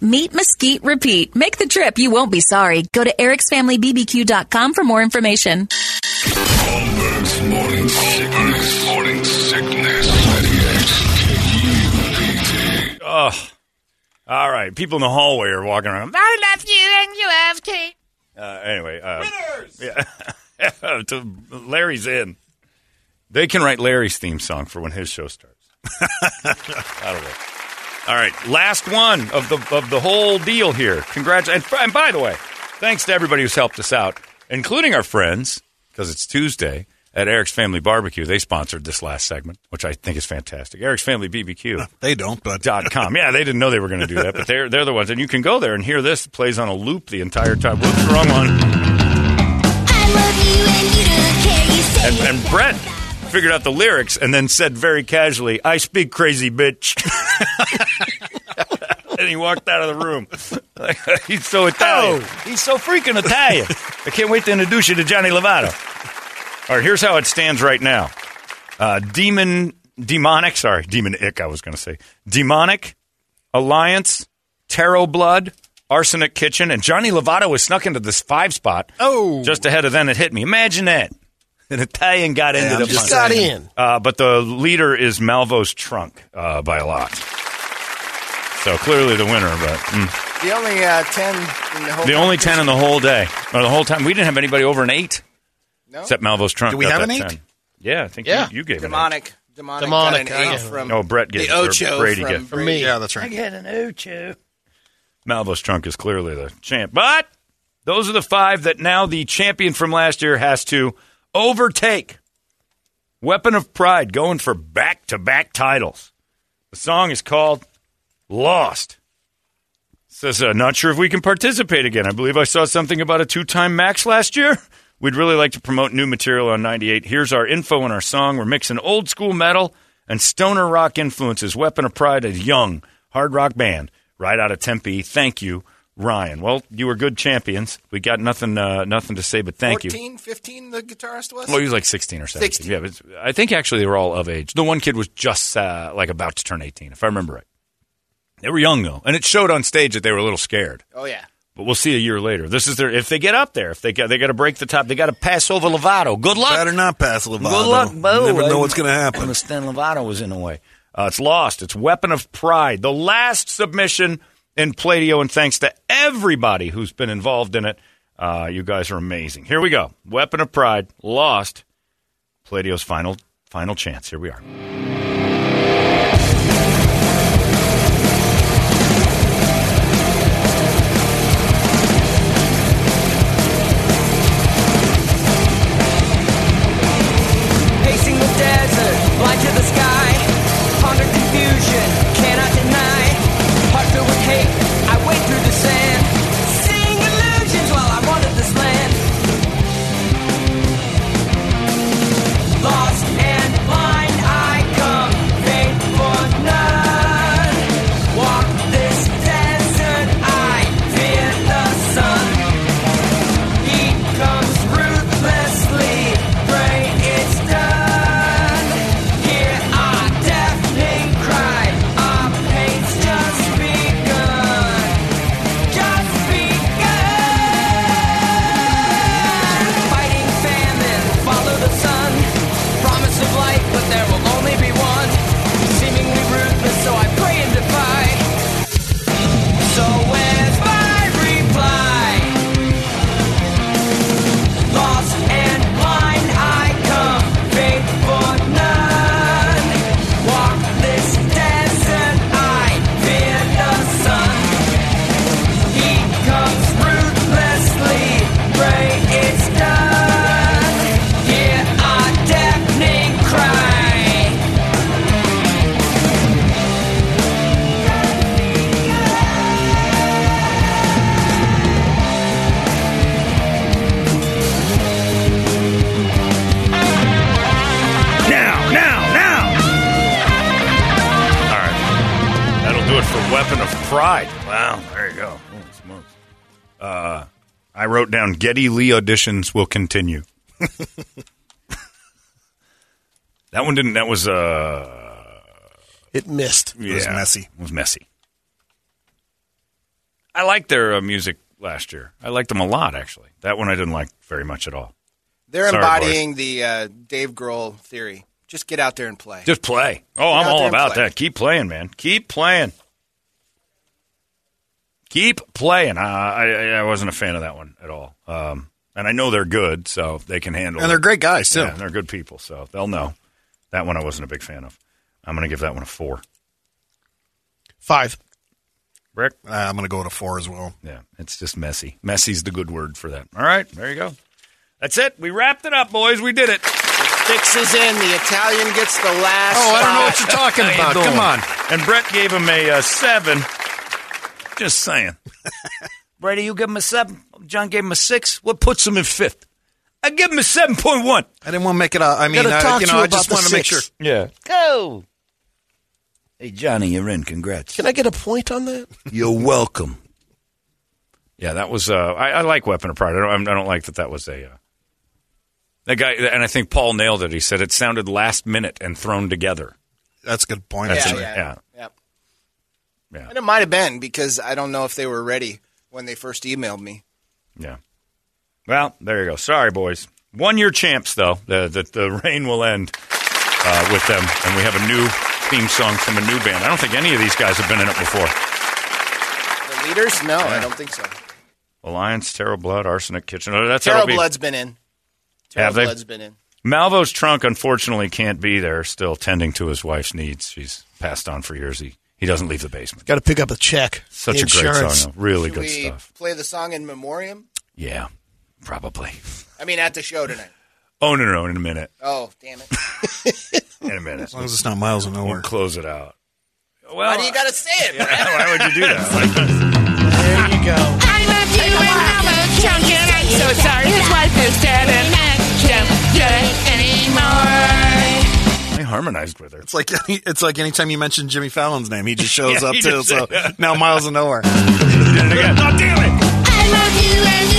Meat, mesquite, repeat. Make the trip, you won't be sorry. Go to ericsfamilybbq.com for more information. Holmberg's morning sickness. Morning sickness. Oh, all right. People in the hallway are walking around. I love you and you have Kate. Uh, anyway, uh, yeah, to- Larry's in. They can write Larry's theme song for when his show starts. That'll work. All right, last one of the of the whole deal here. Congrats! And, and by the way, thanks to everybody who's helped us out, including our friends, because it's Tuesday at Eric's Family Barbecue. They sponsored this last segment, which I think is fantastic. Eric's Family BBQ uh, They don't, but dot com. Yeah, they didn't know they were going to do that, but they're they're the ones, and you can go there and hear this It plays on a loop the entire time. Whoops, wrong one. I love you and you don't care. You say And, and Brett figured out the lyrics and then said very casually, "I speak crazy, bitch." and he walked out of the room. he's so Italian. Oh, He's so freaking Italian. I can't wait to introduce you to Johnny Lovato. All right, here's how it stands right now. Uh, demon, demonic. Sorry, demon ick. I was going to say demonic alliance, tarot blood. Arsenic Kitchen and Johnny Lovato was snuck into this five spot. Oh. just ahead of then it hit me. Imagine that an Italian got into I'm the just got in. Uh, but the leader is Malvo's trunk uh, by a lot. So clearly the winner, but mm. The only uh, ten in the whole. the only ten in the whole day or the whole time. We didn't have anybody over an eight No? except Malvo's trunk. Do we have that an eight? 10. Yeah, I think Yeah. you, you gave demonic. Demonic. Demonic, got an eight from it. Oh, Brett gave the it. Ocho Brady from gave. For me, yeah, that's right. I get an Ocho. Malvo's trunk is clearly the champ. But those are the five that now the champion from last year has to overtake. Weapon of Pride going for back to back titles. The song is called Lost. Says, uh, not sure if we can participate again. I believe I saw something about a two time max last year. We'd really like to promote new material on 98. Here's our info and our song. We're mixing old school metal and stoner rock influences. Weapon of Pride, a young hard rock band right out of Tempe. Thank you, Ryan. Well, you were good champions. We got nothing, uh, nothing to say, but thank you. 14, 15, The guitarist was. Well, he was like 16 or 17. 16. Yeah, but I think actually they were all of age. The one kid was just uh, like about to turn 18, if I remember right. They were young though, and it showed on stage that they were a little scared. oh yeah. But we'll see a year later. This is their if they get up there, if they got they got to break the top, they got to pass over Lovato. Good luck. Better not pass Lovato. Good luck, Bo. You never know what's going to I happen. understand Lovato was in the way. Uh, it's lost. It's Weapon of Pride. The last submission in Pladio, and thanks to everybody who's been involved in it. Uh, you guys are amazing. Here we go. Weapon of Pride, lost. Pladio's final final chance. Here we are. Pride. Wow, there you go. Holy smokes. Uh, I wrote down Geddy Lee auditions will continue. that one didn't. That was uh, It missed. yeah, was messy. It was messy. I liked their uh, music last year. I liked them a lot, actually. That one I didn't like very much at all. They're Sorry, embodying the uh, Dave Grohl theory. Just get out there and play. Just play. Oh, I'm all about play. that. Keep playing, man. Keep playing. Keep playing. Uh, I, I I wasn't a fan of that one at all. Um, and I know they're good, so they can handle And they're great guys, too. Yeah, and they're good people, so they'll know. That one I wasn't a big fan of. I'm going to give that one a four. Five. Brick? Uh, I'm going to go with a four as well. Yeah, it's just messy. Messy's the good word for that. All right, there you go. That's it. We wrapped it up, boys. We did it. Fix is in. The Italian gets the last. Oh, I don't know what you're talking about. Come on. And Brett gave him a uh, seven. Just saying. Brady, you give him a seven. John gave him a six. What puts him in fifth? I give him a seven point one. I didn't want to make it. A, I mean, Gotta uh, you know, you I just about wanted to make sure. Yeah. Go. Hey, Johnny, you're in. Congrats. Can I get a point on that? You're welcome. Yeah, that was. Uh, I, I like Weapon of Pride. I don't, I don't like that. That was a. Uh, that guy, and I think Paul nailed it. He said it sounded last minute and thrown together. That's a good point. That's Yeah, actually. it. yeah, Yeah. Yeah. Yeah. And it might have been because I don't know if they were ready when they first emailed me. Yeah. Well, there you go. Sorry, boys. One year champs, though. The the, the reign will end uh, with them, and we have a new theme song from a new band. I don't think any of these guys have been in it before. The leaders? No, I don't think so. Alliance, Terror Blood, Arsenic Kitchen. Oh, that's how Terrell it'll be. Blood's been in. Terrell Have they? Blood's been in. Malvo's trunk, unfortunately, can't be there. Still tending to his wife's needs. She's passed on for years. He he doesn't leave the basement. Got to pick up a check. Such The a great song. Though. Really Should good we stuff. play the song in memoriam? Yeah, probably. I mean, at the show tonight. Oh no, no, no, in a minute. Oh, damn it. In a minute. As long as it's not miles of We'll close it out. Well, Why do you got to say it? man? why would you do that? There you go. I love you and I'm a chunk and I'm so sorry his wife is dead and I can't get it anymore. I harmonized with her. It's like it's like anytime you mention Jimmy Fallon's name, he just shows Yeah, up too. just- So now miles of nowhere. Did it again. Oh, damn it! God.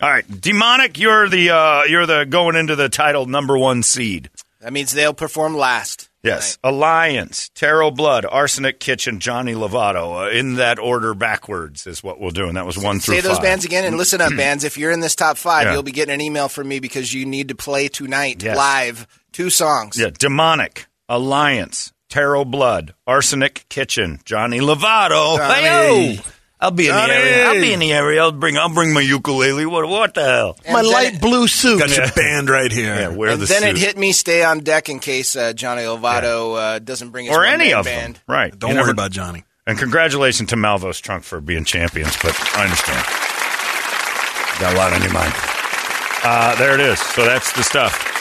All right, demonic. You're the uh, you're the going into the title number one seed. That means they'll perform last. Yes, Alliance, Tarot Blood, Arsenic Kitchen, Johnny Lovato. Uh, in that order, backwards is what we'll do, and that was one through Say those five. bands again and listen up, bands. If you're in this top five, Yeah. you'll be getting an email from me because you need to play tonight Yes. live two songs. Yeah, demonic, Alliance, Tarot Blood, Arsenic Kitchen, Johnny Lovato. Johnny. Hey-o! I'll be in Johnny. the area. I'll be in the area. I'll bring. I'll bring my ukulele. What? What the hell? And My light it- blue suit. Got your band right here. Yeah, wear and the then it hit me stay on deck in case uh, Johnny Lovato uh, doesn't bring his or any of band. them. Right. Don't You worry never- about Johnny. And congratulations to Malvo's Trunk for being champions, but I understand. Got a lot on your mind. Uh, there it is. So that's the stuff.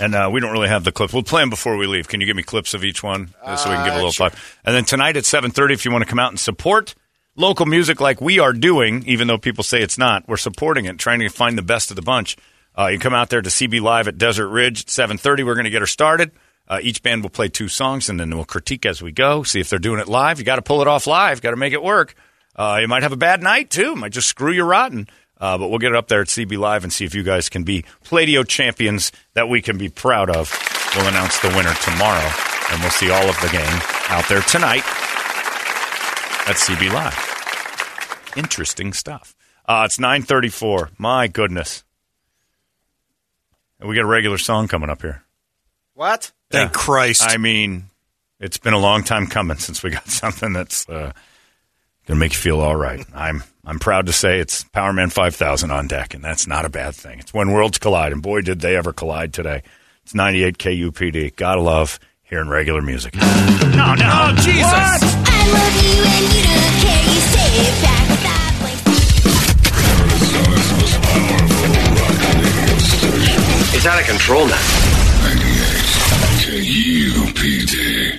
And uh, we don't really have the clips. We'll play them before we leave. Can you give me clips of each one uh, so we can give a little sure. five? And then tonight at 7.30, if you want to come out and support local music like we are doing, even though people say it's not, we're supporting it, trying to find the best of the bunch. Uh, you come out there to CB Live at Desert Ridge at 7.30. We're going to get her started. Uh, each band will play two songs, and then we'll critique as we go, see if they're doing it live. You got to pull it off live. Got to make it work. Uh, you might have a bad night, too. Might just screw you rotten. Uh, but we'll get it up there at CB Live and see if you guys can be Pladio champions that we can be proud of. We'll announce the winner tomorrow, and we'll see all of the game out there tonight at CB Live. Interesting stuff. Uh, it's 934. My goodness. And we got a regular song coming up here. What? Thank Yeah. Christ. I mean, it's been a long time coming since we got something that's uh, going to make you feel all right. I'm I'm proud to say it's Powerman 5000 on deck, and that's not a bad thing. It's when worlds collide, and boy, did they ever collide today. It's 98 KUPD. Gotta love hearing regular music. No, no, Jesus. I love you and you don't care. You say it back that blank It's out of control now.